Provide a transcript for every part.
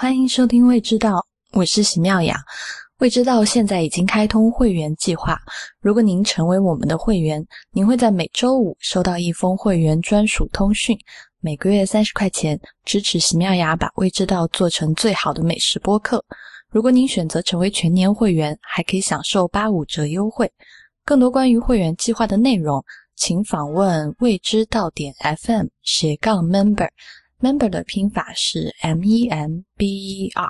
欢迎收听《未知道》，我是喜妙雅。未知道现在已经开通会员计划，如果您成为我们的会员，您会在每周五收到一封会员专属通讯，每个月三十块钱，支持喜妙雅把《未知道》做成最好的美食播客。如果您选择成为全年会员，还可以享受八五折优惠。更多关于会员计划的内容，请访问未知道点 FM 斜杠 Member。Member 的拼法是 M E M B E R。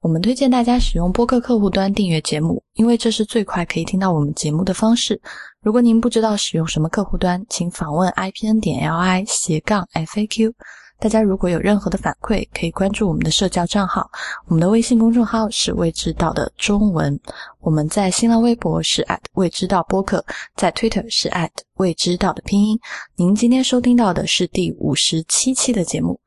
我们推荐大家使用播客客户端订阅节目，因为这是最快可以听到我们节目的方式。如果您不知道使用什么客户端，请访问 i p n 点 l i 斜杠 f a q。大家如果有任何的反馈，可以关注我们的社交账号。我们的微信公众号是未知道的中文。我们在新浪微博是未知道播客，在 Twitter 是未知道的拼音。您今天收听到的是第五十七期的节目。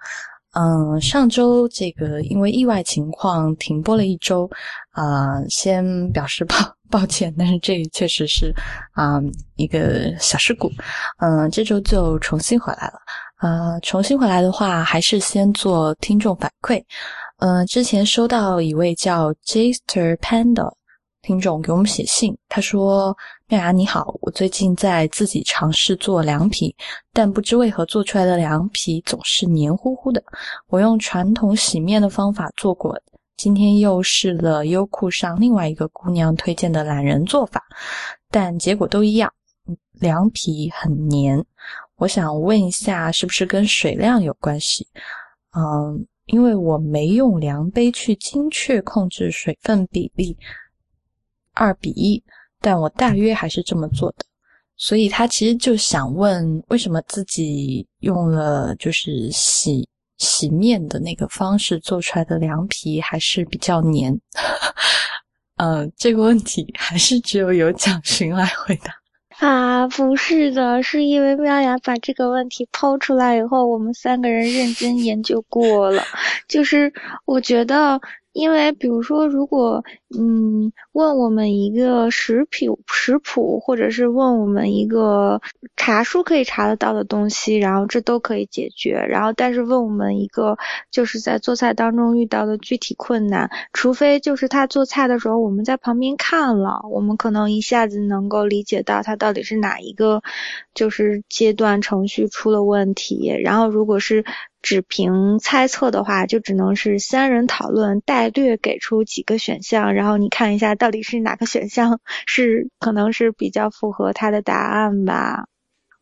嗯，上周这个因为意外情况停播了一周，啊，先表示抱抱歉，但是这确实是啊一个小事故。嗯，这周就重新回来了。呃，重新回来的话，还是先做听众反馈。呃，之前收到一位叫 Jaster Panda 听众给我们写信，他说：“妙雅你好，我最近在自己尝试做凉皮，但不知为何做出来的凉皮总是黏糊糊的。我用传统洗面的方法做过，今天又试了优酷上另外一个姑娘推荐的懒人做法，但结果都一样，凉皮很黏。”我想问一下，是不是跟水量有关系？嗯，因为我没用量杯去精确控制水分比例，二比一，但我大约还是这么做的。所以他其实就想问，为什么自己用了就是洗洗面的那个方式做出来的凉皮还是比较黏？呃，这个问题还是只有有蒋勋来回答。啊，不是的，是因为妙雅把这个问题抛出来以后，我们三个人认真研究过了。就是我觉得，因为比如说，如果嗯问我们一个食品食谱，或者是问我们一个查书可以查得到的东西，然后这都可以解决。然后，但是问我们一个就是在做菜当中遇到的具体困难，除非就是他做菜的时候我们在旁边看了，我们可能一下子能够理解到他到底是哪一个就是阶段程序出了问题。然后，如果是只凭猜测的话，就只能是三人讨论，带略给出几个选项，然你看一下到底是哪个选项是可能是比较符合他的答案吧。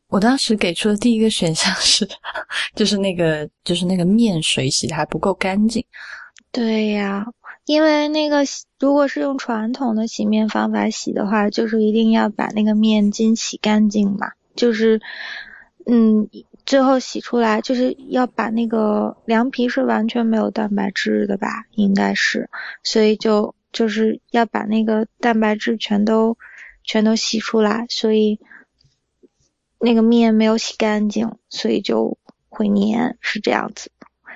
我当时给出的第一个选项是，就是那个就是那个面水洗的还不够干净。对呀，因为那个如果是用传统的洗面方法洗的话，就是一定要把那个面筋洗干净嘛，就是嗯。最后洗出来就是要把那个凉皮是完全没有蛋白质的吧？应该是，所以就就是要把那个蛋白质全都全都洗出来，所以那个面没有洗干净，所以就会粘，是这样子。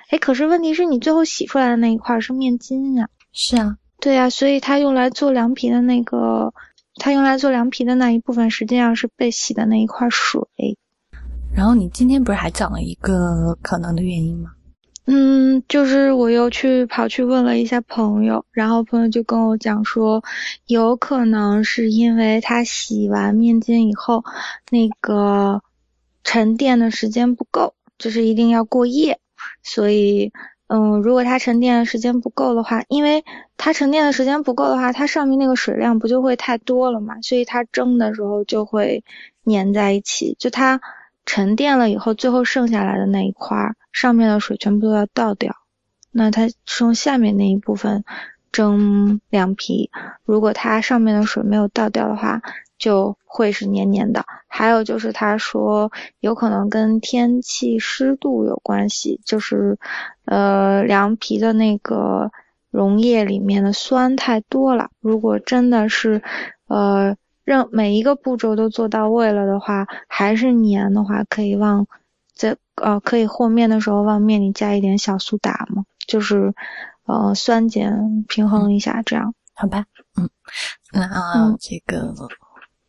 哎，可是问题是你最后洗出来的那一块是面筋呀？是啊，对呀，所以它用来做凉皮的那个，它用来做凉皮的那一部分实际上是被洗的那一块水。然后你今天不是还讲了一个可能的原因吗？嗯，就是我又去跑去问了一下朋友，然后朋友就跟我讲说，有可能是因为他洗完面筋以后，那个沉淀的时间不够，就是一定要过夜，所以，嗯，如果它沉淀的时间不够的话，因为它沉淀的时间不够的话，它上面那个水量不就会太多了嘛，所以它蒸的时候就会粘在一起，就它。沉淀了以后，最后剩下来的那一块上面的水全部都要倒掉，那它是用下面那一部分蒸凉皮。如果它上面的水没有倒掉的话，就会是黏黏的。还有就是他说有可能跟天气湿度有关系，就是呃凉皮的那个溶液里面的酸太多了。如果真的是呃。让每一个步骤都做到位了的话，还是黏的话，可以往再呃可以和面的时候往面里加一点小苏打嘛，就是呃酸碱平衡一下，这样好吧？嗯，那这个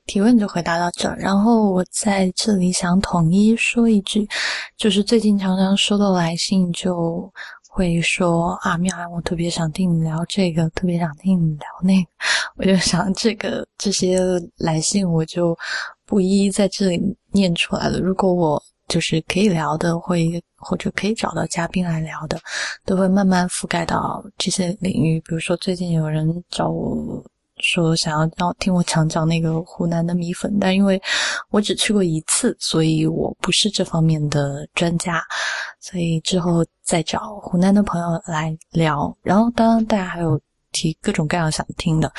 提问就回答到这儿。然后我在这里想统一说一句，就是最近常常收到来信就。会说啊，妙安，我特别想听你聊这个，特别想听你聊那个。我就想这个这些来信，我就不一一在这里念出来了。如果我就是可以聊的，会或者可以找到嘉宾来聊的，都会慢慢覆盖到这些领域。比如说，最近有人找我。说想要要听我讲讲那个湖南的米粉，但因为我只去过一次，所以我不是这方面的专家，所以之后再找湖南的朋友来聊。然后，当然大家还有提各种各样想听的，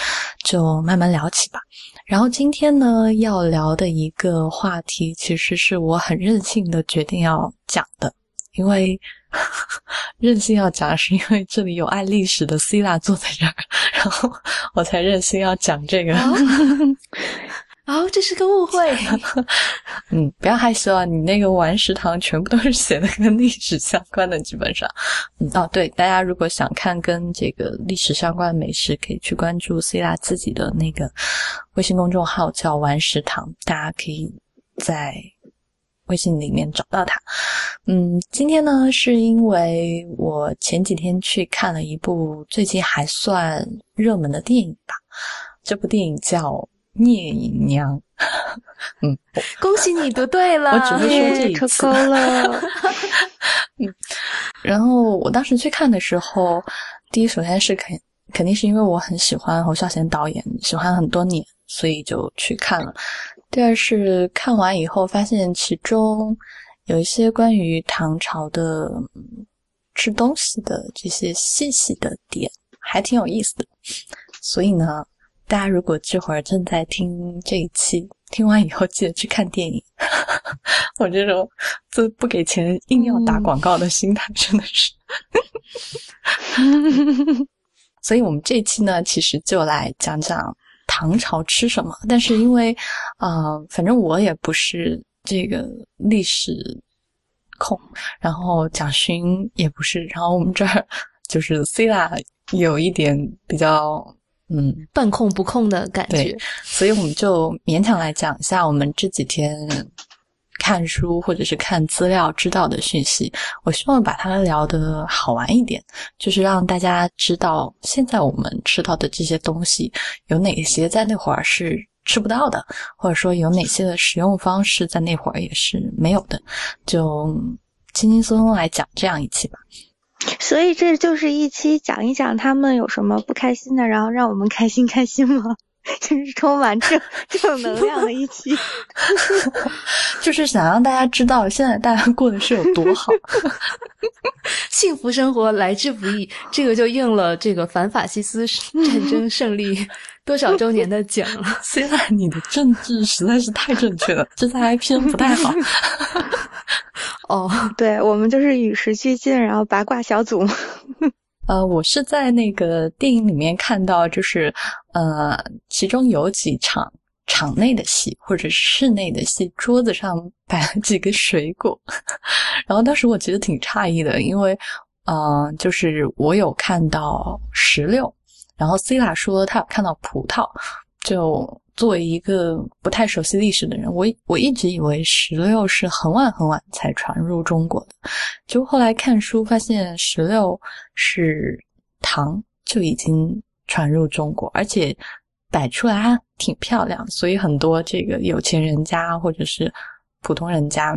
就慢慢聊起吧。然后今天呢，要聊的一个话题，其实是我很任性的决定要讲的，因为。任性要讲，是因为这里有爱历史的 C 拉坐在这儿，然后我才任性要讲这个。哦，哦这是个误会。嗯，不要害羞啊！你那个玩食堂全部都是写的跟历史相关的，基本上。嗯，哦，对，大家如果想看跟这个历史相关的美食，可以去关注 C 拉自己的那个微信公众号，叫玩食堂，大家可以在。微信里面找到他，嗯，今天呢是因为我前几天去看了一部最近还算热门的电影吧，这部电影叫《聂隐娘》，嗯，恭喜你读对了，我只会说这一次了，嗯，然后我当时去看的时候，第一首先是肯肯定是因为我很喜欢侯孝贤导演，喜欢很多年，所以就去看了。第二是看完以后发现其中有一些关于唐朝的吃东西的这些细细的点，还挺有意思的。所以呢，大家如果这会儿正在听这一期，听完以后记得去看电影。我这种就不给钱硬要打广告的心态真的是。所以我们这期呢，其实就来讲讲。唐朝吃什么？但是因为，啊，反正我也不是这个历史控，然后蒋勋也不是，然后我们这儿就是 C 啦，有一点比较嗯半控不控的感觉，所以我们就勉强来讲一下我们这几天。看书或者是看资料知道的讯息，我希望把它聊得好玩一点，就是让大家知道现在我们吃到的这些东西有哪些在那会儿是吃不到的，或者说有哪些的使用方式在那会儿也是没有的，就轻轻松松来讲这样一期吧。所以这就是一期讲一讲他们有什么不开心的，然后让我们开心开心吗？就是充满正 正能量的一期，就是想让大家知道现在大家过的是有多好，幸福生活来之不易。这个就应了这个反法西斯战争胜利多少周年的奖了。虽然你的政治实在是太正确了，这在 I P N 不太好。哦，对我们就是与时俱进，然后八卦小组。呃，我是在那个电影里面看到，就是呃，其中有几场场内的戏或者室内的戏，桌子上摆了几个水果，然后当时我其实挺诧异的，因为呃，就是我有看到石榴，然后 C 拉说他有看到葡萄，就。作为一个不太熟悉历史的人，我我一直以为石榴是很晚很晚才传入中国的，就后来看书发现石榴是唐就已经传入中国，而且摆出来还挺漂亮，所以很多这个有钱人家或者是普通人家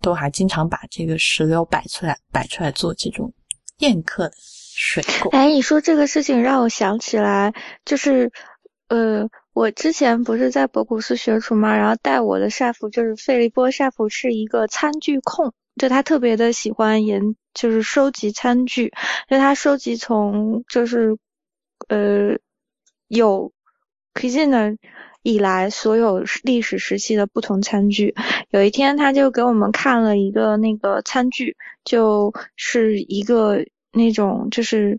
都还经常把这个石榴摆出来，摆出来做这种宴客的水果。哎，你说这个事情让我想起来，就是呃。我之前不是在博古斯学厨嘛，然后带我的沙夫就是费利波沙夫是一个餐具控，就他特别的喜欢研，就是收集餐具，就他收集从就是呃有可见的以来所有历史时期的不同餐具。有一天他就给我们看了一个那个餐具，就是一个那种就是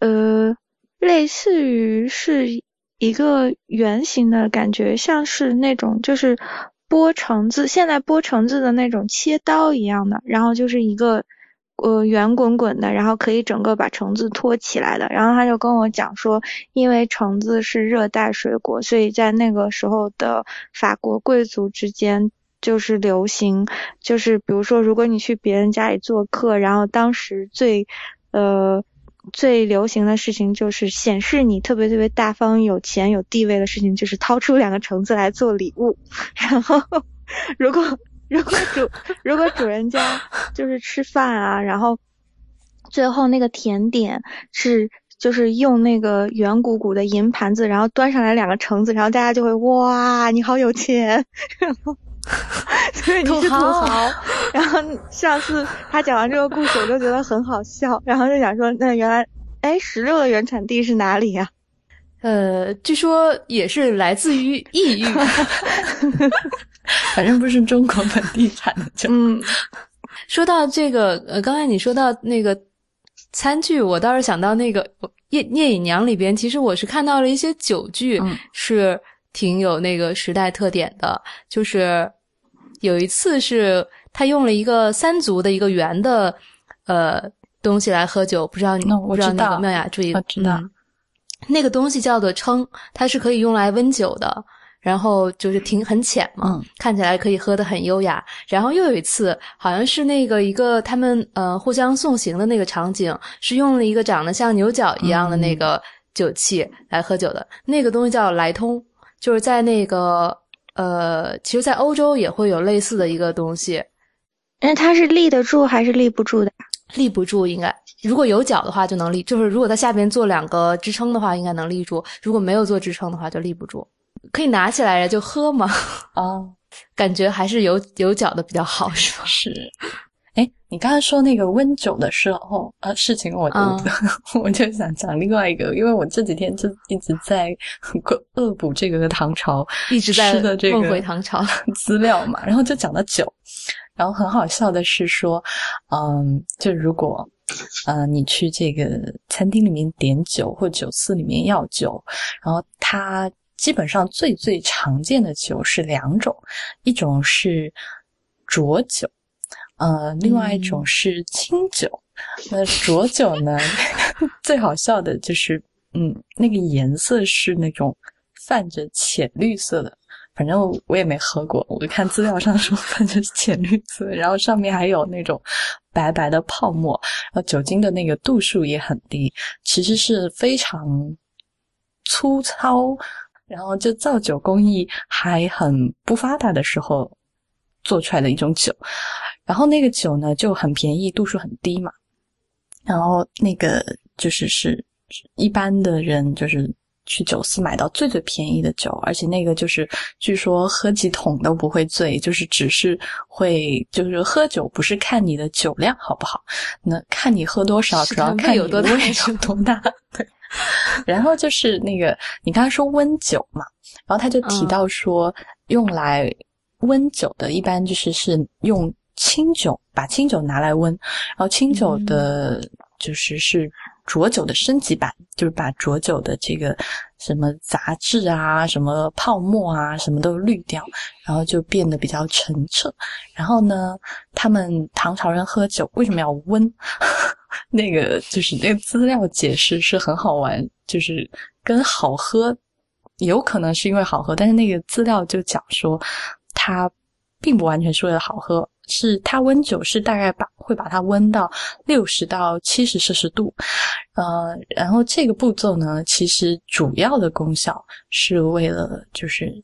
呃类似于是。一个圆形的感觉，像是那种就是剥橙子，现在剥橙子的那种切刀一样的，然后就是一个呃圆滚滚的，然后可以整个把橙子托起来的。然后他就跟我讲说，因为橙子是热带水果，所以在那个时候的法国贵族之间就是流行，就是比如说如果你去别人家里做客，然后当时最呃，最流行的事情就是显示你特别特别大方、有钱、有地位的事情，就是掏出两个橙子来做礼物。然后，如果如果主 如果主人家就是吃饭啊，然后最后那个甜点是。就是用那个圆鼓鼓的银盘子，然后端上来两个橙子，然后大家就会哇，你好有钱，然后所以你是土豪。然后上次他讲完这个故事，我就觉得很好笑，然后就想说，那原来，哎，石榴的原产地是哪里呀？呃，据说也是来自于异域，反正不是中国本地产的。嗯，说到这个，呃，刚才你说到那个。餐具，我倒是想到那个《聂聂隐娘》里边，其实我是看到了一些酒具，是挺有那个时代特点的。就是有一次是他用了一个三足的一个圆的呃东西来喝酒，不知道你不知道那个妙雅注意我知道那个东西叫做称，它是可以用来温酒的。然后就是挺很浅嘛，看起来可以喝得很优雅。然后又有一次，好像是那个一个他们呃互相送行的那个场景，是用了一个长得像牛角一样的那个酒器来喝酒的。那个东西叫来通，就是在那个呃，其实，在欧洲也会有类似的一个东西。那它是立得住还是立不住的？立不住，应该如果有脚的话就能立，就是如果它下边做两个支撑的话，应该能立住；如果没有做支撑的话，就立不住。可以拿起来就喝吗？哦，感觉还是有有脚的比较好，是吧？是。哎，你刚才说那个温酒的时候，呃，事情我 我就想讲另外一个，因为我这几天就一直在恶补这个唐朝，一直在的这个梦回唐朝资料嘛，然后就讲到酒，然后很好笑的是说，嗯，就如果呃你去这个餐厅里面点酒，或酒肆里面要酒，然后他。基本上最最常见的酒是两种，一种是浊酒，呃，另外一种是清酒。那浊酒呢，最好笑的就是，嗯，那个颜色是那种泛着浅绿色的，反正我也没喝过，我就看资料上说泛着浅绿色，然后上面还有那种白白的泡沫，然后酒精的那个度数也很低，其实是非常粗糙。然后就造酒工艺还很不发达的时候做出来的一种酒，然后那个酒呢就很便宜，度数很低嘛。然后那个就是是一般的人就是去酒肆买到最最便宜的酒，而且那个就是据说喝几桶都不会醉，就是只是会就是喝酒不是看你的酒量好不好，那看你喝多少，主要看有多大有多大。对。然后就是那个，你刚才说温酒嘛，然后他就提到说，用来温酒的，一般就是是用清酒，把清酒拿来温，然后清酒的，就是是浊酒的升级版，就是把浊酒的这个什么杂质啊、什么泡沫啊、什么都滤掉，然后就变得比较澄澈。然后呢，他们唐朝人喝酒为什么要温？那个就是那个资料解释是很好玩，就是跟好喝有可能是因为好喝，但是那个资料就讲说它并不完全是为了好喝，是它温酒是大概把会把它温到六十到七十摄氏度，呃，然后这个步骤呢，其实主要的功效是为了就是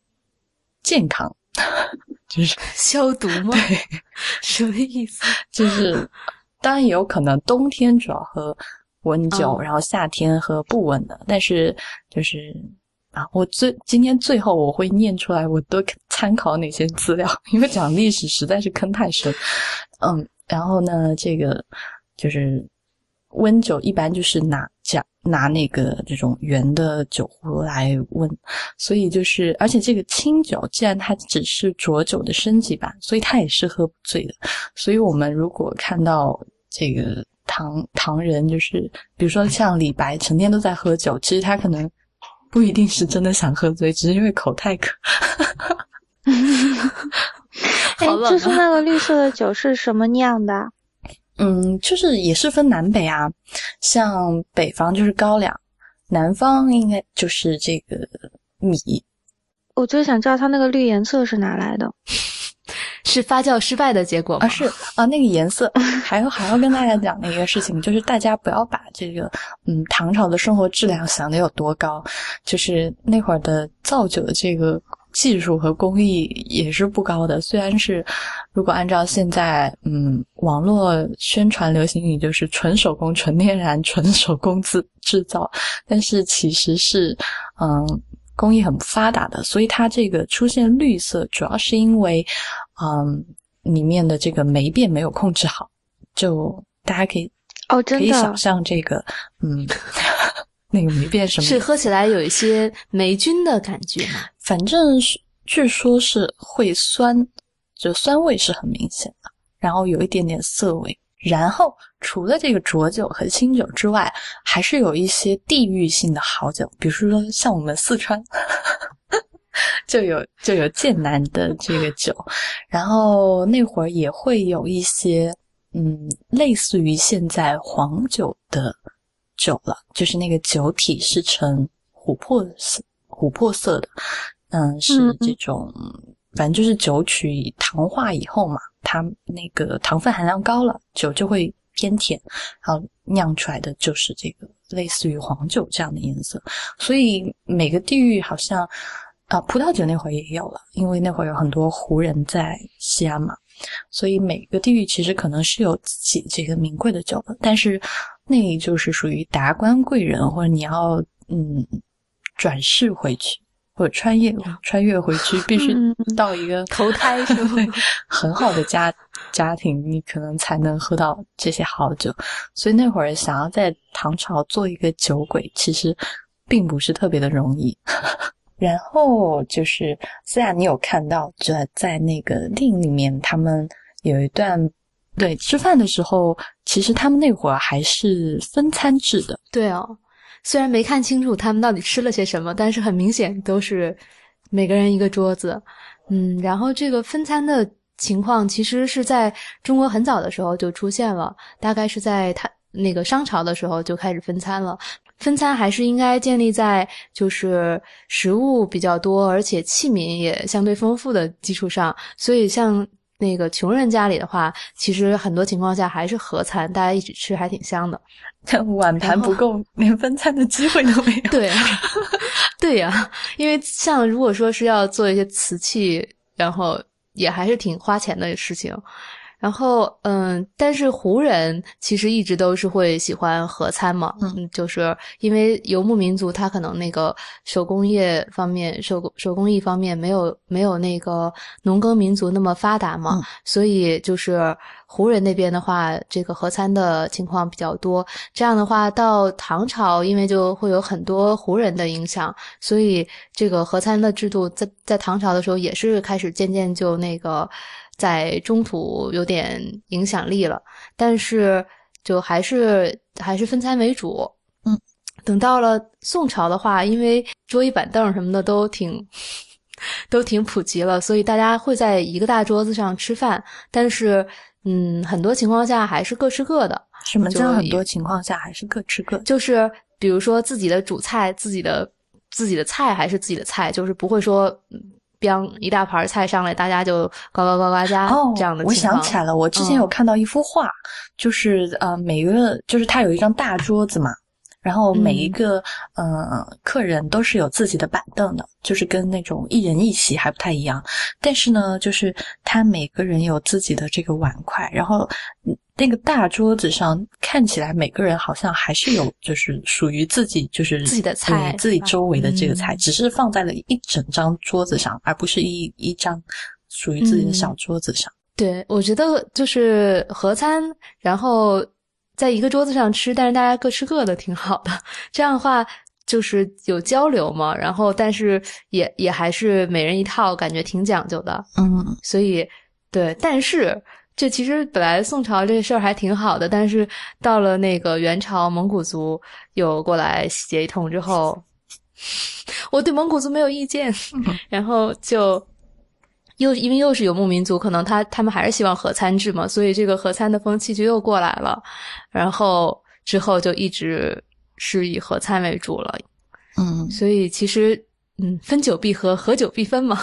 健康，就是消毒吗？对，什么意思？就是。当然也有可能冬天主要喝温酒，然后夏天喝不温的。但是就是啊，我最今天最后我会念出来，我都参考哪些资料，因为讲历史实在是坑太深。嗯，然后呢，这个就是温酒一般就是拿讲拿那个这种圆的酒壶来温，所以就是而且这个清酒既然它只是浊酒的升级版，所以它也是喝不醉的。所以我们如果看到。这个唐唐人就是，比如说像李白，成天都在喝酒，其实他可能不一定是真的想喝醉，只是因为口太渴。哎，就是那个绿色的酒是什么酿的？嗯，就是也是分南北啊，像北方就是高粱，南方应该就是这个米。我就想知道它那个绿颜色是哪来的。是发酵失败的结果吗？啊，是啊，那个颜色 还要还要跟大家讲的一个事情，就是大家不要把这个嗯唐朝的生活质量想的有多高，就是那会儿的造酒的这个技术和工艺也是不高的。虽然是如果按照现在嗯网络宣传流行语就是纯手工、纯天然、纯手工制制造，但是其实是嗯。工艺很不发达的，所以它这个出现绿色，主要是因为，嗯，里面的这个霉变没有控制好。就大家可以哦，真的可以想象这个，嗯，那个霉变什么？是喝起来有一些霉菌的感觉吗？反正是据说是会酸，就酸味是很明显的，然后有一点点涩味。然后，除了这个浊酒和清酒之外，还是有一些地域性的好酒，比如说像我们四川，就有就有剑南的这个酒。然后那会儿也会有一些，嗯，类似于现在黄酒的酒了，就是那个酒体是呈琥珀色、琥珀色的，嗯，是这种，反正就是酒曲糖化以后嘛。它那个糖分含量高了，酒就会偏甜，然后酿出来的就是这个类似于黄酒这样的颜色。所以每个地域好像啊，葡萄酒那会儿也有了，因为那会儿有很多胡人在西安嘛，所以每个地域其实可能是有自己这个名贵的酒的。但是那就是属于达官贵人，或者你要嗯转世回去。或穿越穿越回去，必须到一个 投胎是吗？很好的家家庭，你可能才能喝到这些好酒。所以那会儿想要在唐朝做一个酒鬼，其实并不是特别的容易。然后就是，虽然你有看到，就在那个电影里面，他们有一段对吃饭的时候，其实他们那会儿还是分餐制的。对哦。虽然没看清楚他们到底吃了些什么，但是很明显都是每个人一个桌子，嗯，然后这个分餐的情况其实是在中国很早的时候就出现了，大概是在他那个商朝的时候就开始分餐了。分餐还是应该建立在就是食物比较多，而且器皿也相对丰富的基础上，所以像那个穷人家里的话，其实很多情况下还是合餐，大家一起吃还挺香的。但碗盘不够，连分餐的机会都没有。对，啊 对呀，因为像如果说是要做一些瓷器，然后也还是挺花钱的事情。然后，嗯，但是胡人其实一直都是会喜欢合餐嘛，嗯，就是因为游牧民族他可能那个手工业方面、手工手工艺方面没有没有那个农耕民族那么发达嘛，所以就是胡人那边的话，这个合餐的情况比较多。这样的话，到唐朝，因为就会有很多胡人的影响，所以这个合餐的制度在在唐朝的时候也是开始渐渐就那个。在中途有点影响力了，但是就还是还是分餐为主。嗯，等到了宋朝的话，因为桌椅板凳什么的都挺 都挺普及了，所以大家会在一个大桌子上吃饭。但是，嗯，很多情况下还是各吃各的。什么叫很多情况下还是各吃各？就是比如说自己的主菜，自己的自己的菜还是自己的菜，就是不会说。Biang 一大盘菜上来，大家就呱呱呱呱加这样的。我想起来了，我之前有看到一幅画，就是呃，每个就是他有一张大桌子嘛。然后每一个呃客人都是有自己的板凳的，就是跟那种一人一席还不太一样。但是呢，就是他每个人有自己的这个碗筷，然后那个大桌子上看起来每个人好像还是有就是属于自己就是自己的菜，自己周围的这个菜，只是放在了一整张桌子上，而不是一一张属于自己的小桌子上。对，我觉得就是合餐，然后。在一个桌子上吃，但是大家各吃各的，挺好的。这样的话就是有交流嘛，然后但是也也还是每人一套，感觉挺讲究的。嗯，所以对，但是这其实本来宋朝这事儿还挺好的，但是到了那个元朝，蒙古族又过来洗劫一通之后，我对蒙古族没有意见，然后就。又因为又是游牧民族，可能他他们还是希望合参制嘛，所以这个合参的风气就又过来了，然后之后就一直是以合参为主了。嗯，所以其实嗯，分久必合，合久必分嘛。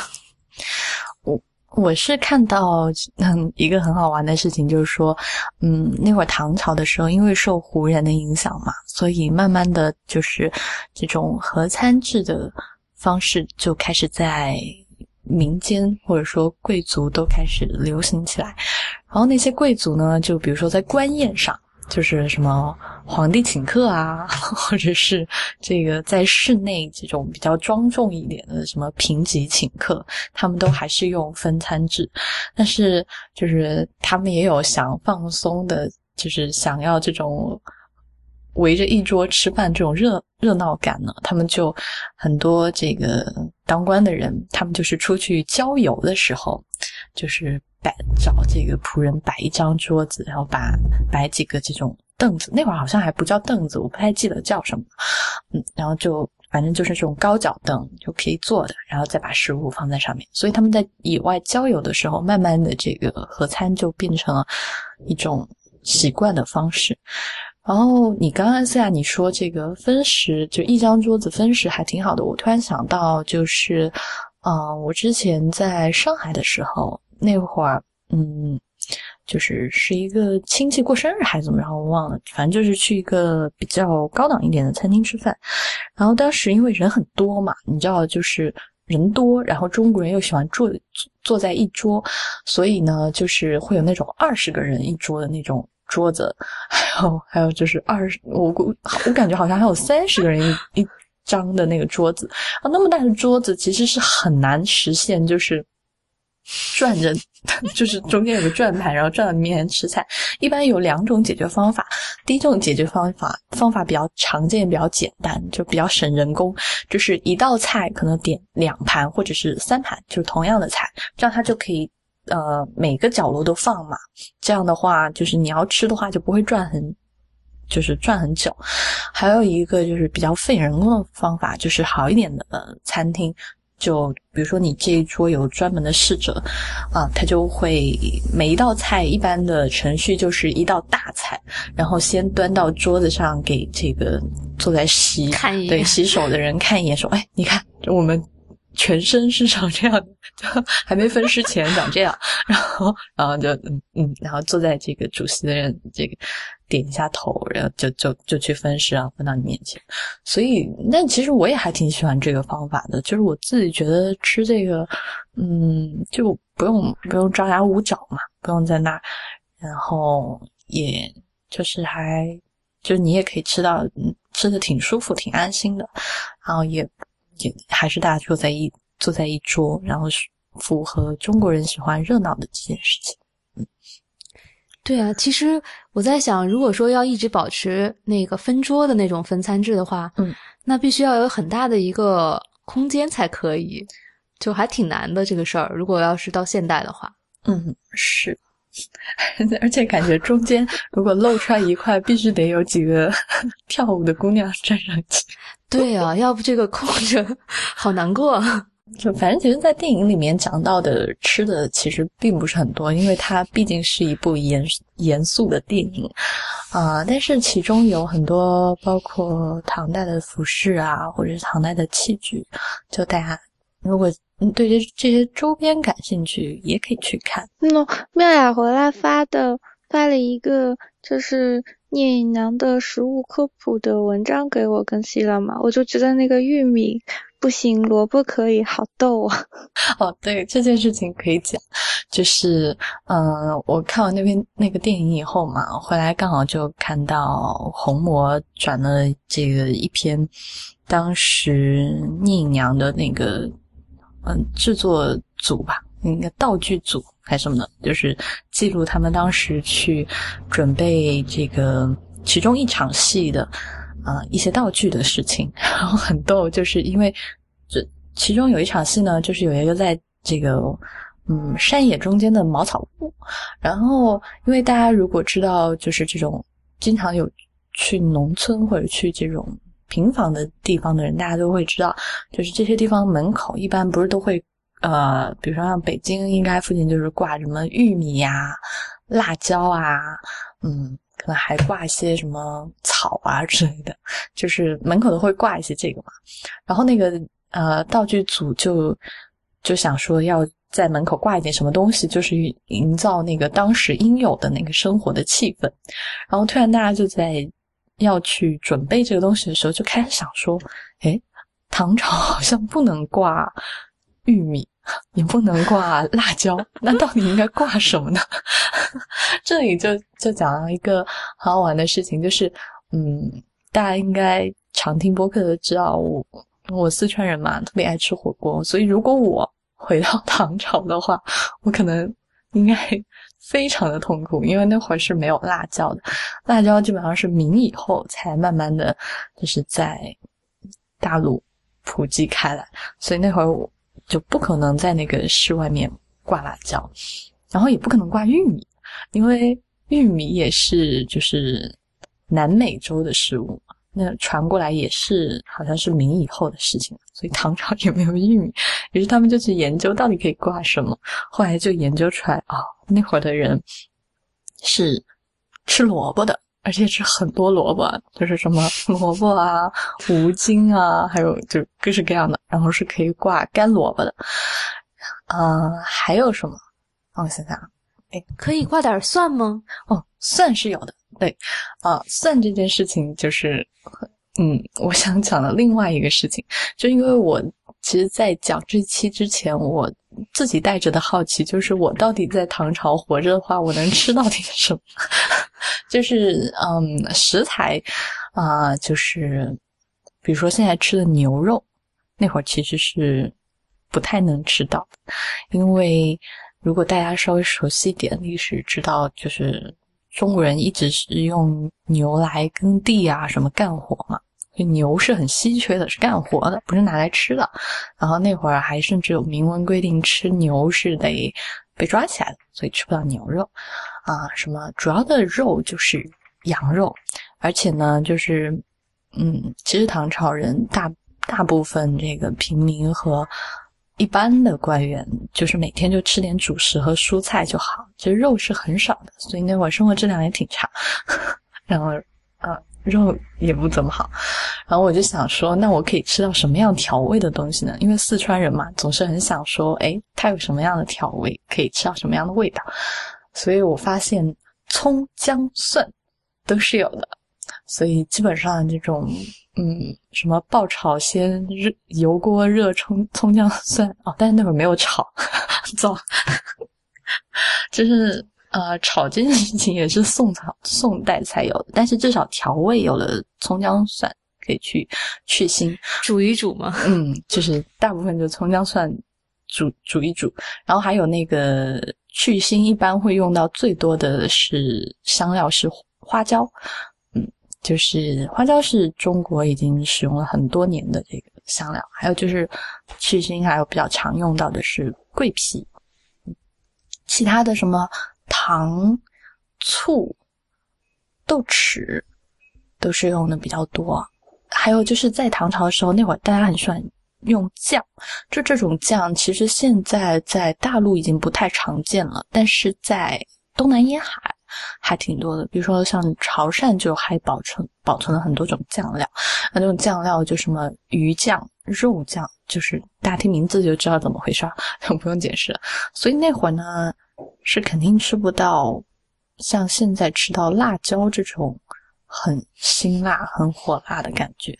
我是看到嗯一个很好玩的事情，就是说，嗯，那会儿唐朝的时候，因为受胡人的影响嘛，所以慢慢的就是这种合餐制的方式就开始在民间或者说贵族都开始流行起来。然后那些贵族呢，就比如说在官宴上。就是什么皇帝请客啊，或者是这个在室内这种比较庄重一点的什么平级请客，他们都还是用分餐制。但是就是他们也有想放松的，就是想要这种围着一桌吃饭这种热热闹感呢。他们就很多这个当官的人，他们就是出去郊游的时候，就是。摆找这个仆人摆一张桌子，然后把摆几个这种凳子。那会儿好像还不叫凳子，我不太记得叫什么。嗯，然后就反正就是这种高脚凳就可以坐的，然后再把食物放在上面。所以他们在野外郊游的时候，慢慢的这个合餐就变成了一种习惯的方式。然后你刚刚思亚你说这个分食，就一张桌子分食还挺好的。我突然想到，就是啊，我之前在上海的时候。那会儿，嗯，就是是一个亲戚过生日还是怎么然后，我忘了。反正就是去一个比较高档一点的餐厅吃饭。然后当时因为人很多嘛，你知道，就是人多，然后中国人又喜欢坐坐在一桌，所以呢，就是会有那种二十个人一桌的那种桌子，还有还有就是二十，我估我感觉好像还有三十个人一一张的那个桌子啊，那么大的桌子其实是很难实现，就是。转着，就是中间有个转盘，然后转到你面前吃菜。一般有两种解决方法。第一种解决方法方法比较常见，比较简单，就比较省人工，就是一道菜可能点两盘或者是三盘，就是同样的菜，这样它就可以呃每个角落都放嘛。这样的话，就是你要吃的话就不会转很，就是转很久。还有一个就是比较费人工的方法，就是好一点的餐厅。就比如说，你这一桌有专门的侍者，啊，他就会每一道菜一般的程序就是一道大菜，然后先端到桌子上给这个坐在洗对洗手的人看一眼，说：“哎，你看我们。”全身是长这样，就还没分尸前长这样，然后，然后就嗯嗯，然后坐在这个主席的人这个点一下头，然后就就就去分尸啊，分到你面前。所以，那其实我也还挺喜欢这个方法的，就是我自己觉得吃这个，嗯，就不用不用张牙舞爪嘛，不用在那，然后也就是还就你也可以吃到，吃的挺舒服、挺安心的，然后也。也还是大家坐在一坐在一桌，然后符合中国人喜欢热闹的这件事情。嗯，对啊，其实我在想，如果说要一直保持那个分桌的那种分餐制的话，嗯，那必须要有很大的一个空间才可以，就还挺难的这个事儿。如果要是到现代的话，嗯，是。而且感觉中间如果露出来一块，必须得有几个 跳舞的姑娘站上去。对啊，要不这个空着好难过。就反正其实，在电影里面讲到的吃的其实并不是很多，因为它毕竟是一部严严肃的电影啊。但是其中有很多，包括唐代的服饰啊，或者是唐代的器具，就大家如果。对这这些周边感兴趣，也可以去看。那妙雅回来发的发了一个就是聂隐娘的食物科普的文章给我更新了嘛，我就觉得那个玉米不行，萝卜可以，好逗啊！哦，对，这件事情可以讲，就是嗯，我看完那边那个电影以后嘛，回来刚好就看到红魔转了这个一篇，当时聂隐娘的那个。嗯，制作组吧，应该道具组还是什么的，就是记录他们当时去准备这个其中一场戏的啊一些道具的事情。然后很逗，就是因为这其中有一场戏呢，就是有一个在这个嗯山野中间的茅草屋。然后因为大家如果知道，就是这种经常有去农村或者去这种。平房的地方的人，大家都会知道，就是这些地方门口一般不是都会，呃，比如说像北京，应该附近就是挂什么玉米呀、辣椒啊，嗯，可能还挂一些什么草啊之类的，就是门口都会挂一些这个嘛。然后那个呃道具组就就想说要在门口挂一点什么东西，就是营造那个当时应有的那个生活的气氛。然后突然大家就在要去准备这个东西的时候，就开始想说：，哎，唐朝好像不能挂玉米。也不能挂辣椒，那到底应该挂什么呢？这里就就讲了一个很好玩的事情，就是嗯，大家应该常听播客都知道，我我四川人嘛，特别爱吃火锅，所以如果我回到唐朝的话，我可能应该非常的痛苦，因为那会儿是没有辣椒的，辣椒基本上是明以后才慢慢的就是在大陆普及开来，所以那会儿我。就不可能在那个室外面挂辣椒，然后也不可能挂玉米，因为玉米也是就是南美洲的食物嘛，那传过来也是好像是明以后的事情，所以唐朝也没有玉米。于是他们就去研究到底可以挂什么，后来就研究出来啊，那会儿的人是吃萝卜的。而且是很多萝卜，就是什么 萝卜啊、无筋啊，还有就各式各样的。然后是可以挂干萝卜的，啊，还有什么？让我想想，哎，可以挂点蒜吗？哦，蒜是有的。对，啊，蒜这件事情就是，嗯，我想讲的另外一个事情，就因为我其实，在讲这期之前，我。自己带着的好奇就是，我到底在唐朝活着的话，我能吃到点什么？就是嗯，食材啊，就是比如说现在吃的牛肉，那会儿其实是不太能吃到，因为如果大家稍微熟悉一点历史，知道就是中国人一直是用牛来耕地啊，什么干活嘛。牛是很稀缺的，是干活的，不是拿来吃的。然后那会儿还甚至有明文规定，吃牛是得被抓起来的，所以吃不到牛肉。啊，什么主要的肉就是羊肉，而且呢，就是嗯，其实唐朝人大大部分这个平民和一般的官员，就是每天就吃点主食和蔬菜就好，其实肉是很少的，所以那会儿生活质量也挺差。然后，肉也不怎么好，然后我就想说，那我可以吃到什么样调味的东西呢？因为四川人嘛，总是很想说，哎，它有什么样的调味，可以吃到什么样的味道。所以我发现葱、姜、蒜都是有的，所以基本上这种，嗯，什么爆炒先热油锅热葱、葱姜蒜哦，但是那会儿没有炒，糟，就是。呃，炒这件事情也是宋朝宋代才有的，但是至少调味有了葱姜蒜可以去去腥，煮一煮嘛。嗯，就是大部分就葱姜蒜煮煮一煮，然后还有那个去腥，一般会用到最多的是香料是花椒。嗯，就是花椒是中国已经使用了很多年的这个香料，还有就是去腥，还有比较常用到的是桂皮。其他的什么？糖、醋、豆豉都是用的比较多，还有就是在唐朝的时候，那会儿大家很喜欢用酱，就这种酱其实现在在大陆已经不太常见了，但是在东南沿海还挺多的。比如说像潮汕就还保存保存了很多种酱料，那种酱料就什么鱼酱、肉酱，就是大家听名字就知道怎么回事，不用解释了。所以那会儿呢。是肯定吃不到像现在吃到辣椒这种很辛辣、很火辣的感觉，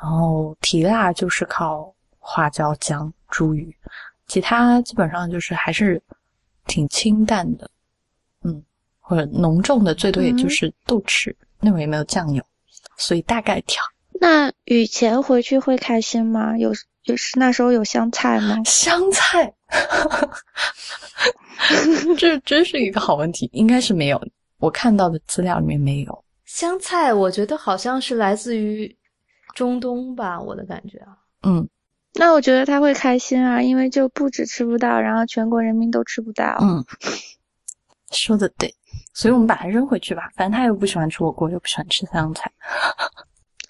然后提辣就是靠花椒、姜、茱萸，其他基本上就是还是挺清淡的，嗯，或者浓重的最多也就是豆豉，那会儿也没有酱油，所以大概调。那雨前回去会开心吗？有就是那时候有香菜吗？香菜。这真是一个好问题，应该是没有。我看到的资料里面没有香菜，我觉得好像是来自于中东吧，我的感觉啊。嗯，那我觉得他会开心啊，因为就不止吃不到，然后全国人民都吃不到。嗯，说的对，所以我们把它扔回去吧，反正他又不喜欢吃火锅，又不喜欢吃香菜。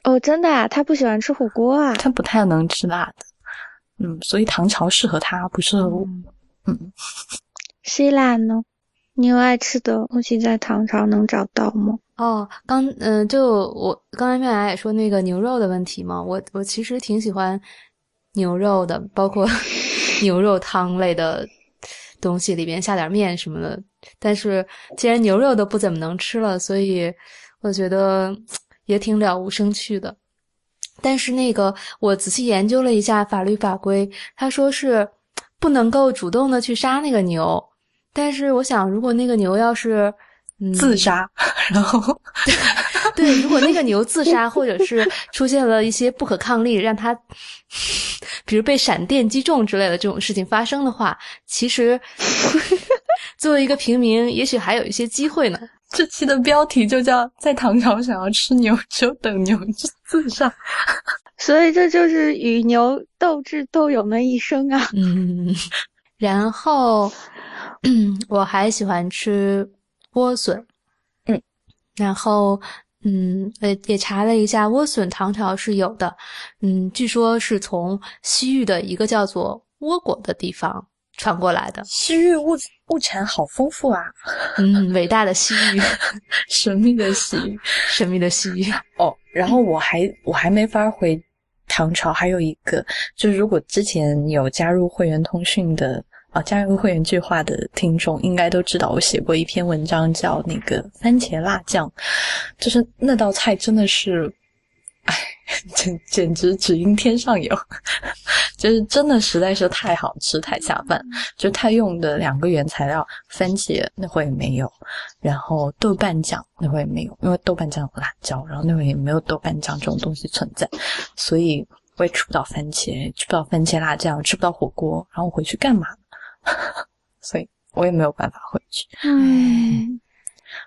哦，真的啊，他不喜欢吃火锅啊，他不太能吃辣的。嗯，所以唐朝适合他，不适合我。嗯。希腊呢？你有爱吃的东西在唐朝能找到吗？哦，刚嗯，就我刚才面来也说那个牛肉的问题嘛，我我其实挺喜欢牛肉的，包括 牛肉汤类的东西，里边下点面什么的。但是既然牛肉都不怎么能吃了，所以我觉得也挺了无生趣的。但是那个我仔细研究了一下法律法规，他说是不能够主动的去杀那个牛。但是我想，如果那个牛要是嗯自杀，然后 对，如果那个牛自杀，或者是出现了一些不可抗力，让它比如被闪电击中之类的这种事情发生的话，其实作为一个平民，也许还有一些机会呢。这期的标题就叫“在唐朝想要吃牛，就等牛自杀 ”，所以这就是与牛斗智斗勇的一生啊。嗯，然后。嗯，我还喜欢吃莴笋，嗯，然后嗯，呃，也查了一下，莴笋唐朝是有的，嗯，据说是从西域的一个叫做倭国的地方传过来的。西域物物产好丰富啊，嗯，伟大的西域，神秘的西域，神秘的西域。哦，然后我还我还没法回唐朝，还有一个就是如果之前有加入会员通讯的。啊，加入会员计划的听众应该都知道，我写过一篇文章叫那个番茄辣酱，就是那道菜真的是，哎，简简直只因天上有，就是真的实在是太好吃太下饭。就他用的两个原材料，番茄那会没有，然后豆瓣酱那会没有，因为豆瓣酱有辣椒，然后那会也没有豆瓣酱这种东西存在，所以我也吃不到番茄，吃不到番茄辣酱，吃不到火锅，然后我回去干嘛？所以我也没有办法回去。嗯，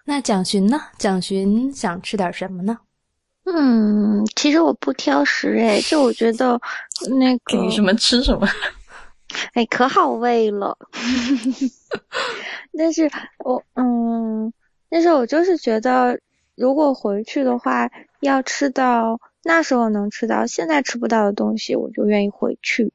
那蒋寻呢？蒋寻想吃点什么呢？嗯，其实我不挑食诶，就我觉得那个给什么吃什么，哎，可好喂了。但是我嗯，但是我就是觉得，如果回去的话，要吃到。那时候能吃到现在吃不到的东西，我就愿意回去。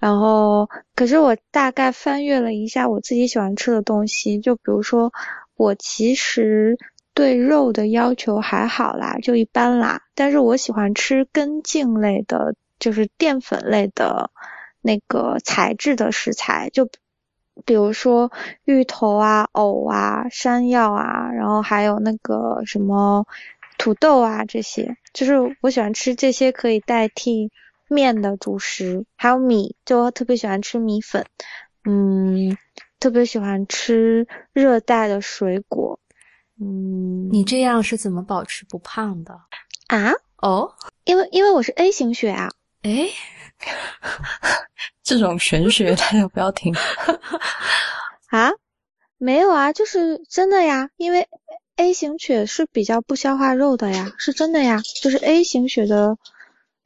然后，可是我大概翻阅了一下我自己喜欢吃的东西，就比如说，我其实对肉的要求还好啦，就一般啦。但是我喜欢吃根茎类的，就是淀粉类的那个材质的食材，就比如说芋头啊、藕啊、山药啊，然后还有那个什么。土豆啊，这些就是我喜欢吃这些可以代替面的主食，还有米，就特别喜欢吃米粉。嗯，特别喜欢吃热带的水果。嗯，你这样是怎么保持不胖的啊？哦，因为因为我是 A 型血啊。哎，这种玄学大家不要听。啊？没有啊，就是真的呀，因为。A 型血是比较不消化肉的呀，是真的呀。就是 A 型血的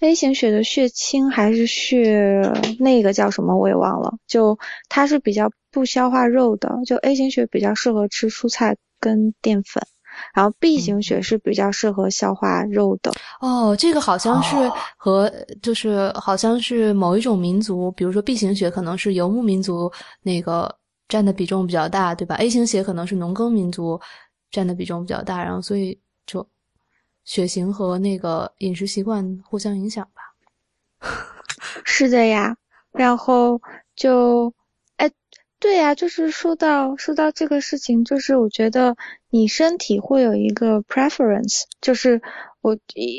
A 型血的血清还是血那个叫什么我也忘了，就它是比较不消化肉的。就 A 型血比较适合吃蔬菜跟淀粉，然后 B 型血是比较适合消化肉的。哦，这个好像是和就是好像是某一种民族，比如说 B 型血可能是游牧民族那个占的比重比较大，对吧？A 型血可能是农耕民族。占的比重比较大，然后所以就血型和那个饮食习惯互相影响吧。是的呀，然后就哎，对呀，就是说到说到这个事情，就是我觉得你身体会有一个 preference，就是我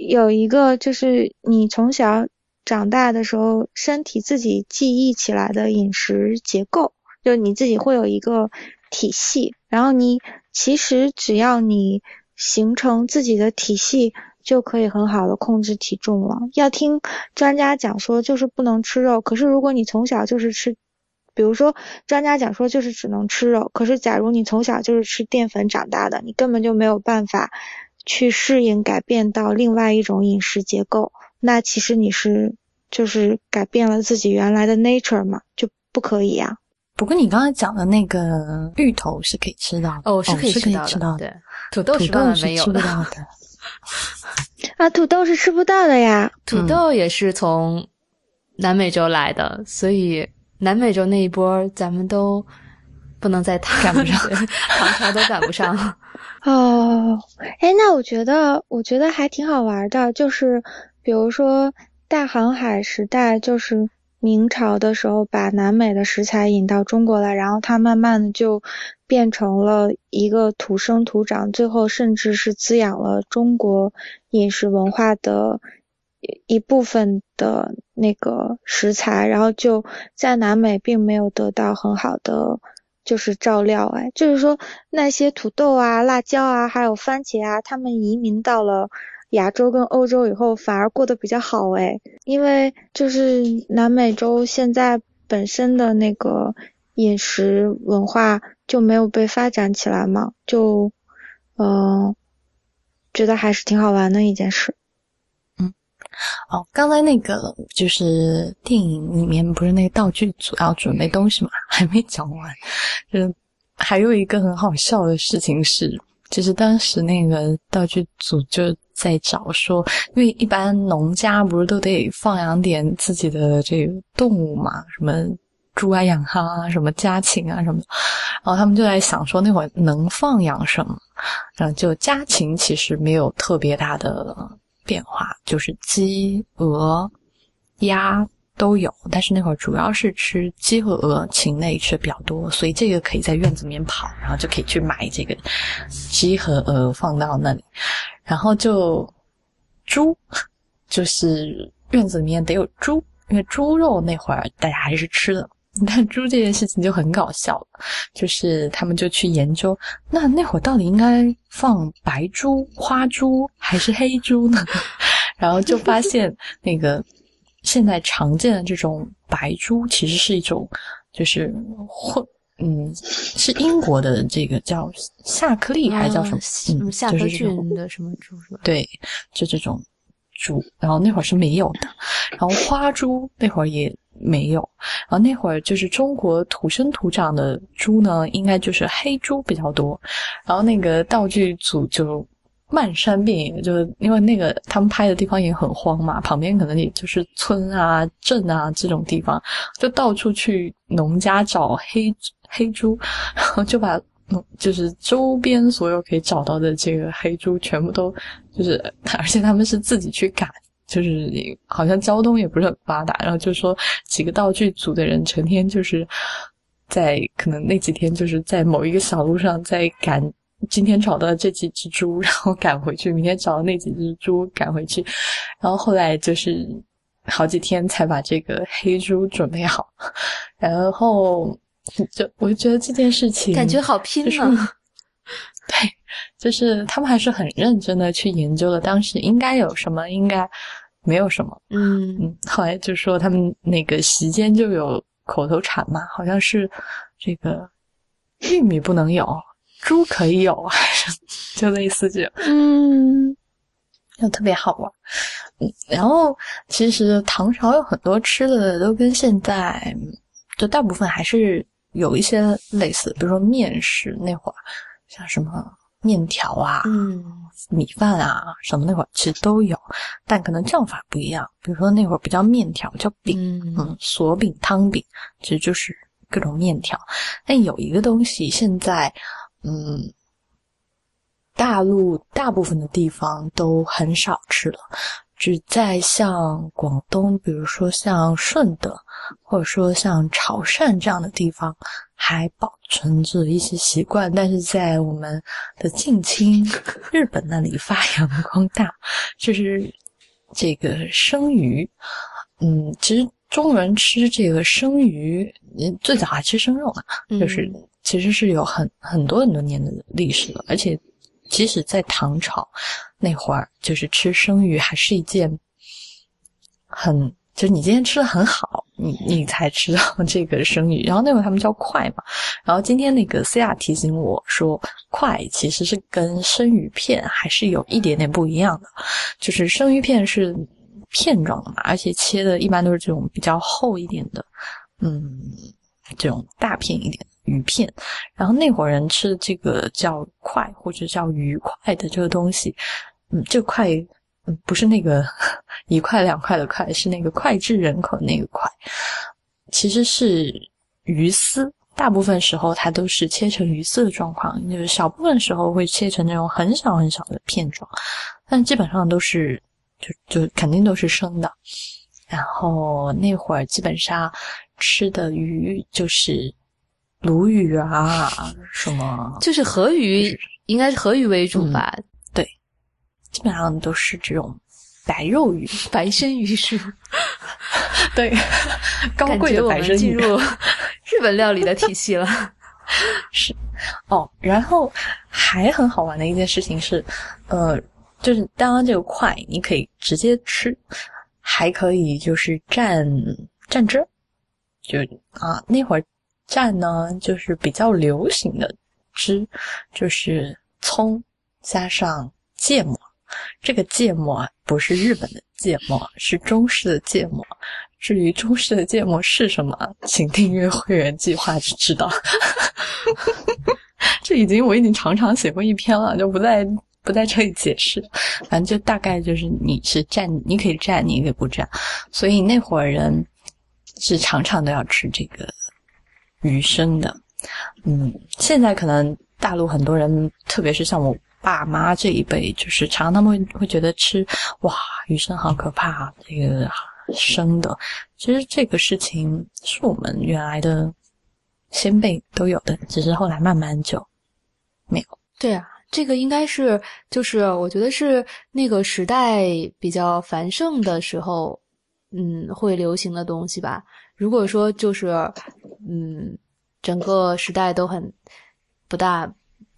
有一个就是你从小长大的时候，身体自己记忆起来的饮食结构，就你自己会有一个体系，然后你。其实只要你形成自己的体系，就可以很好的控制体重了。要听专家讲说，就是不能吃肉。可是如果你从小就是吃，比如说专家讲说就是只能吃肉，可是假如你从小就是吃淀粉长大的，你根本就没有办法去适应改变到另外一种饮食结构。那其实你是就是改变了自己原来的 nature 嘛，就不可以呀。不过你刚才讲的那个芋头是可以吃到的，哦，是可以吃到的。土豆土豆是吃不到的。啊，土豆是吃不到的呀。土豆也是从南美洲来的，所以南美洲那一波咱们都不能再赶不上，唐朝都赶不上。哦，哎，那我觉得我觉得还挺好玩的，就是比如说大航海时代，就是。明朝的时候把南美的食材引到中国来，然后它慢慢的就变成了一个土生土长，最后甚至是滋养了中国饮食文化的一部分的那个食材，然后就在南美并没有得到很好的就是照料，哎，就是说那些土豆啊、辣椒啊，还有番茄啊，他们移民到了。亚洲跟欧洲以后反而过得比较好诶，因为就是南美洲现在本身的那个饮食文化就没有被发展起来嘛，就嗯，觉得还是挺好玩的一件事。哦，刚才那个就是电影里面不是那个道具组要准备东西嘛，还没讲完，就是还有一个很好笑的事情是，就是当时那个道具组就。在找说，因为一般农家不是都得放养点自己的这个动物嘛，什么猪啊、羊啊、什么家禽啊什么的，然后他们就在想说那会儿能放养什么，然后就家禽其实没有特别大的变化，就是鸡、鹅、鸭都有，但是那会儿主要是吃鸡和鹅，禽类吃的比较多，所以这个可以在院子里面跑，然后就可以去买这个鸡和鹅放到那里。然后就猪，就是院子里面得有猪，因为猪肉那会儿大家还是吃的。但猪这件事情就很搞笑了，就是他们就去研究，那那会儿到底应该放白猪、花猪还是黑猪呢？然后就发现那个现在常见的这种白猪其实是一种就是混。嗯，是英国的这个叫夏克利还是叫什么？嗯，夏克郡的什么猪是吧？对，就这种猪。然后那会儿是没有的，然后花猪那会儿也没有。然后那会儿就是中国土生土长的猪呢，应该就是黑猪比较多。然后那个道具组就漫山遍野，就是因为那个他们拍的地方也很荒嘛，旁边可能也就是村啊、镇啊这种地方，就到处去农家找黑。黑猪，然后就把，就是周边所有可以找到的这个黑猪全部都，就是，而且他们是自己去赶，就是好像交通也不是很发达，然后就说几个道具组的人成天就是在可能那几天就是在某一个小路上在赶，今天找到这几只猪，然后赶回去，明天找到那几只猪赶回去，然后后来就是好几天才把这个黑猪准备好，然后。就我就觉得这件事情感觉好拼啊，对，就是他们还是很认真的去研究了当时应该有什么，应该没有什么。嗯嗯，后来就说他们那个席间就有口头禅嘛，好像是这个玉米不能有，猪可以有，就类似这种。嗯，就特别好玩。嗯，然后其实唐朝有很多吃的都跟现在就大部分还是。有一些类似，比如说面食那会儿，像什么面条啊、嗯、米饭啊什么那会儿其实都有，但可能叫法不一样。比如说那会儿不叫面条，叫饼，嗯，锁饼、汤饼，其实就是各种面条。但有一个东西现在，嗯，大陆大部分的地方都很少吃了。只在像广东，比如说像顺德，或者说像潮汕这样的地方，还保存着一些习惯，但是在我们的近亲日本那里发扬光大，就是这个生鱼。嗯，其实中国人吃这个生鱼，最早还吃生肉呢，就是其实是有很很多很多年的历史了，而且。即使在唐朝那会儿，就是吃生鱼还是一件很，就是你今天吃的很好，你你才吃到这个生鱼。然后那会儿他们叫快嘛，然后今天那个 C R 提醒我说，快其实是跟生鱼片还是有一点点不一样的，就是生鱼片是片状的嘛，而且切的一般都是这种比较厚一点的，嗯，这种大片一点。鱼片，然后那伙人吃的这个叫块或者叫鱼块的这个东西，嗯，这块嗯不是那个 一块两块的块，是那个脍炙人口那个块，其实是鱼丝，大部分时候它都是切成鱼丝的状况，就是小部分时候会切成那种很小很小的片状，但基本上都是就就肯定都是生的。然后那会儿基本上吃的鱼就是鲈鱼啊，什么就是河鱼，应该是河鱼为主吧？对，基本上都是这种白肉鱼、白身鱼是 对，高贵的白身鱼进入日本料理的体系了。是哦，然后还很好玩的一件事情是，呃，就是当然这个块，你可以直接吃，还可以就是蘸蘸汁，就啊那会儿蘸呢就是比较流行的汁，就是葱加上芥末，这个芥末不是日本的芥末，是中式的芥末。至于中式的芥末是什么，请订阅会员计划就知道。这已经我已经常常写过一篇了，就不再不在这里解释。反正就大概就是你是蘸，你可以蘸，你也可以不蘸。所以那会儿人是常常都要吃这个鱼生的。嗯，现在可能大陆很多人，特别是像我爸妈这一辈，就是常常他们会会觉得吃哇鱼生好可怕，这个。生的，其实这个事情是我们原来的先辈都有的，只是后来慢慢就没有。对啊，这个应该是就是我觉得是那个时代比较繁盛的时候，嗯，会流行的东西吧。如果说就是嗯，整个时代都很不大。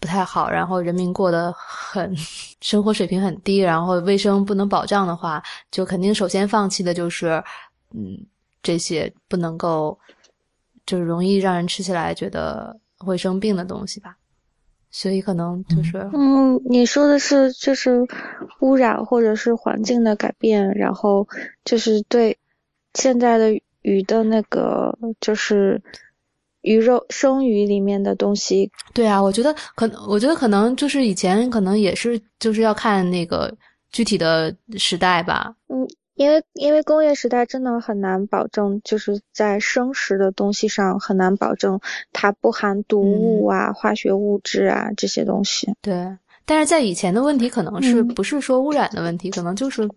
不太好，然后人民过得很 生活水平很低，然后卫生不能保障的话，就肯定首先放弃的就是，嗯，这些不能够，就是容易让人吃起来觉得会生病的东西吧。所以可能就是，嗯，你说的是就是污染或者是环境的改变，然后就是对现在的鱼的那个就是。鱼肉生鱼里面的东西，对啊，我觉得可能，我觉得可能就是以前可能也是就是要看那个具体的时代吧。嗯，因为因为工业时代真的很难保证，就是在生食的东西上很难保证它不含毒物啊、化学物质啊这些东西。对，但是在以前的问题可能是不是说污染的问题，可能就是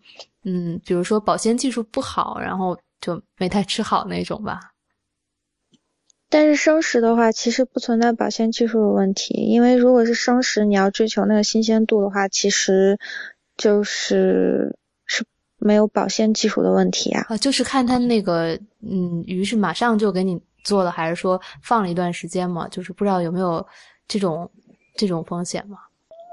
嗯，比如说保鲜技术不好，然后就没太吃好那种吧。但是生食的话，其实不存在保鲜技术的问题，因为如果是生食，你要追求那个新鲜度的话，其实就是是没有保鲜技术的问题啊。啊，就是看它那个，嗯，鱼是马上就给你做了，还是说放了一段时间嘛？就是不知道有没有这种这种风险嘛？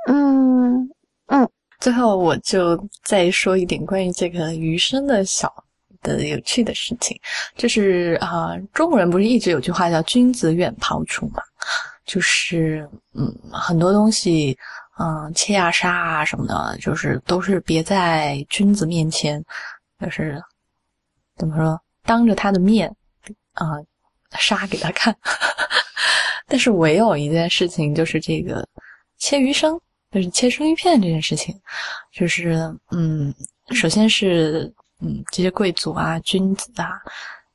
嗯嗯。最后我就再说一点关于这个鱼生的小。的有趣的事情，就是啊，中国人不是一直有句话叫“君子远庖厨”嘛，就是嗯，很多东西，嗯，切啊、杀啊什么的，就是都是别在君子面前，就是怎么说，当着他的面啊杀给他看。但是唯有一件事情，就是这个切鱼生，就是切生鱼片这件事情，就是嗯，首先是。嗯，这些贵族啊、君子啊，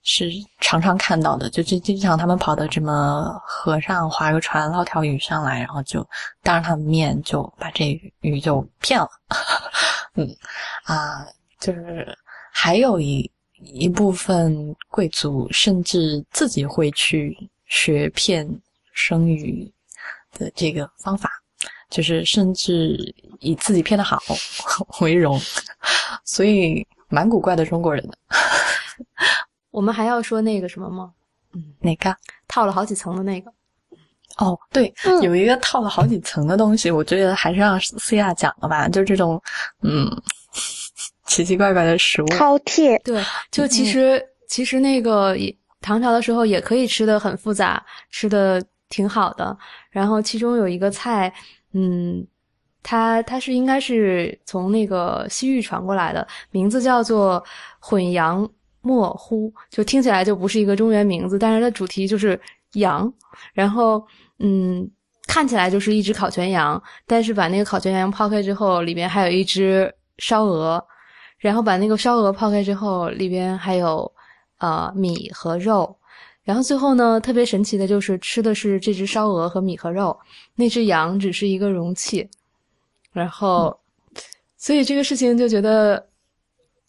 是常常看到的，就经经常他们跑到这么河上划个船捞条鱼上来，然后就当着他们面就把这鱼就骗了。嗯，啊，就是还有一一部分贵族甚至自己会去学骗生鱼的这个方法，就是甚至以自己骗的好 为荣，所以。蛮古怪的中国人的，我们还要说那个什么吗？嗯，哪个套了好几层的那个？哦，对，有一个套了好几层的东西，我觉得还是让思亚讲了吧。就这种，嗯，奇奇怪怪的食物，饕餮。对，就其实其实那个唐朝的时候也可以吃的很复杂，吃的挺好的。然后其中有一个菜，嗯。它它是应该是从那个西域传过来的，名字叫做混羊莫乎，就听起来就不是一个中原名字，但是它主题就是羊，然后嗯，看起来就是一只烤全羊，但是把那个烤全羊抛开之后，里边还有一只烧鹅，然后把那个烧鹅抛开之后，里边还有呃米和肉，然后最后呢，特别神奇的就是吃的是这只烧鹅和米和肉，那只羊只是一个容器。然后，所以这个事情就觉得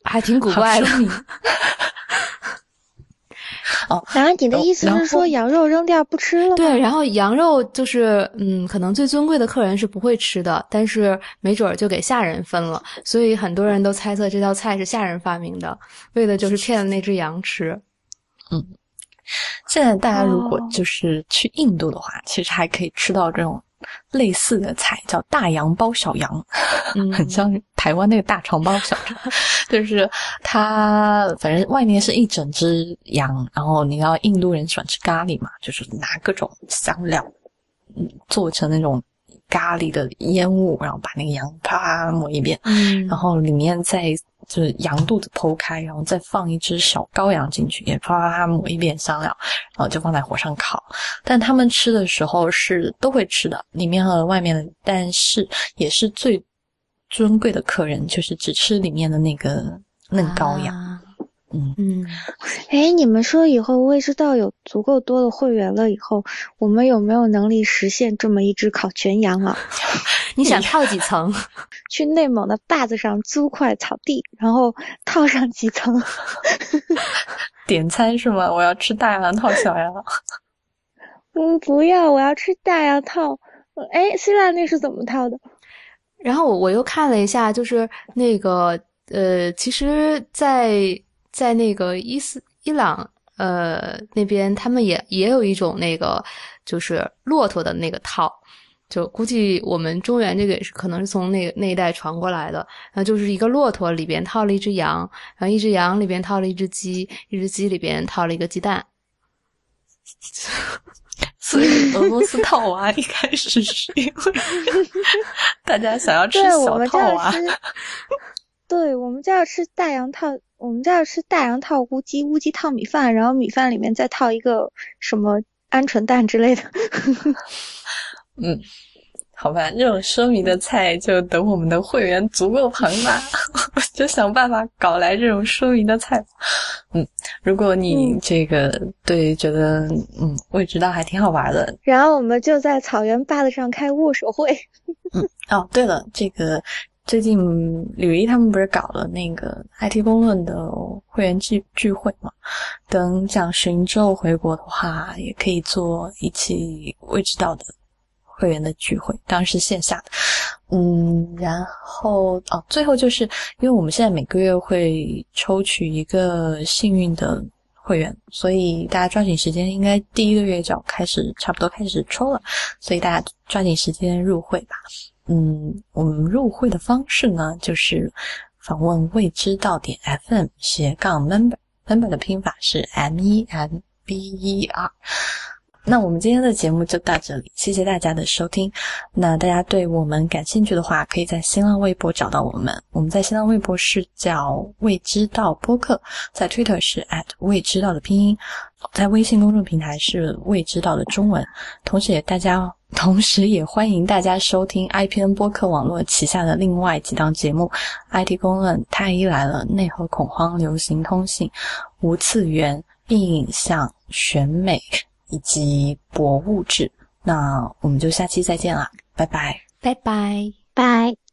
还挺古怪的。哦，然后你的意思是说羊肉扔掉不吃了？对，然后羊肉就是嗯，可能最尊贵的客人是不会吃的，但是没准儿就给下人分了，所以很多人都猜测这道菜是下人发明的，为的就是骗了那只羊吃。嗯，现在大家如果就是去印度的话，其实还可以吃到这种。类似的菜叫大羊包小羊，很像台湾那个大肠包小肠，就是它反正外面是一整只羊，然后你要印度人喜欢吃咖喱嘛，就是拿各种香料，嗯，做成那种咖喱的烟雾，然后把那个羊啪抹一遍，嗯，然后里面再。就是羊肚子剖开，然后再放一只小羔羊进去，也啪啪啪抹一遍香料，然后就放在火上烤。但他们吃的时候是都会吃的，里面和外面的，但是也是最尊贵的客人，就是只吃里面的那个嫩羔羊。嗯嗯，哎，你们说以后未知道有足够多的会员了以后，我们有没有能力实现这么一只烤全羊啊？你想套几层？去内蒙的坝子上租块草地，然后套上几层。点餐是吗？我要吃大羊套小羊。嗯，不要，我要吃大羊套。哎，希腊那是怎么套的？然后我我又看了一下，就是那个呃，其实，在。在那个伊斯伊朗呃那边，他们也也有一种那个就是骆驼的那个套，就估计我们中原这个也是可能是从那个那一代传过来的。然后就是一个骆驼里边套了一只羊，然后一只羊里边套了一只鸡，一只鸡里边套了一个鸡蛋。所以俄罗斯套娃一开始是因为 大家想要吃小套娃。对，我们就要吃大羊套。我们这儿是大羊套乌鸡，乌鸡套米饭，然后米饭里面再套一个什么鹌鹑蛋之类的。嗯，好吧，这种奢靡的菜就等我们的会员足够庞大，我就想办法搞来这种奢靡的菜。嗯，如果你这个对觉得嗯我也知道还挺好玩的，然后我们就在草原坝子上开握手会。嗯，哦，对了，这个。最近吕一他们不是搞了那个 IT 公论的会员聚聚会嘛？等蒋勋之后回国的话，也可以做一期未知道的会员的聚会，当然是线下的。嗯，然后哦，最后就是因为我们现在每个月会抽取一个幸运的会员，所以大家抓紧时间，应该第一个月就要开始，差不多开始抽了，所以大家抓紧时间入会吧。嗯，我们入会的方式呢，就是访问未知道点 FM 斜杠 member，member 的拼法是 M E M B E R。那我们今天的节目就到这里，谢谢大家的收听。那大家对我们感兴趣的话，可以在新浪微博找到我们。我们在新浪微博是叫未知道播客，在 Twitter 是 at 未知道的拼音，在微信公众平台是未知道的中文。同时也大家，同时也欢迎大家收听 IPN 播客网络旗下的另外几档节目：IT 公论、太医来了、内核恐慌、流行通信、无次元、硬影像、选美。以及博物志，那我们就下期再见啦，拜拜，拜拜，拜。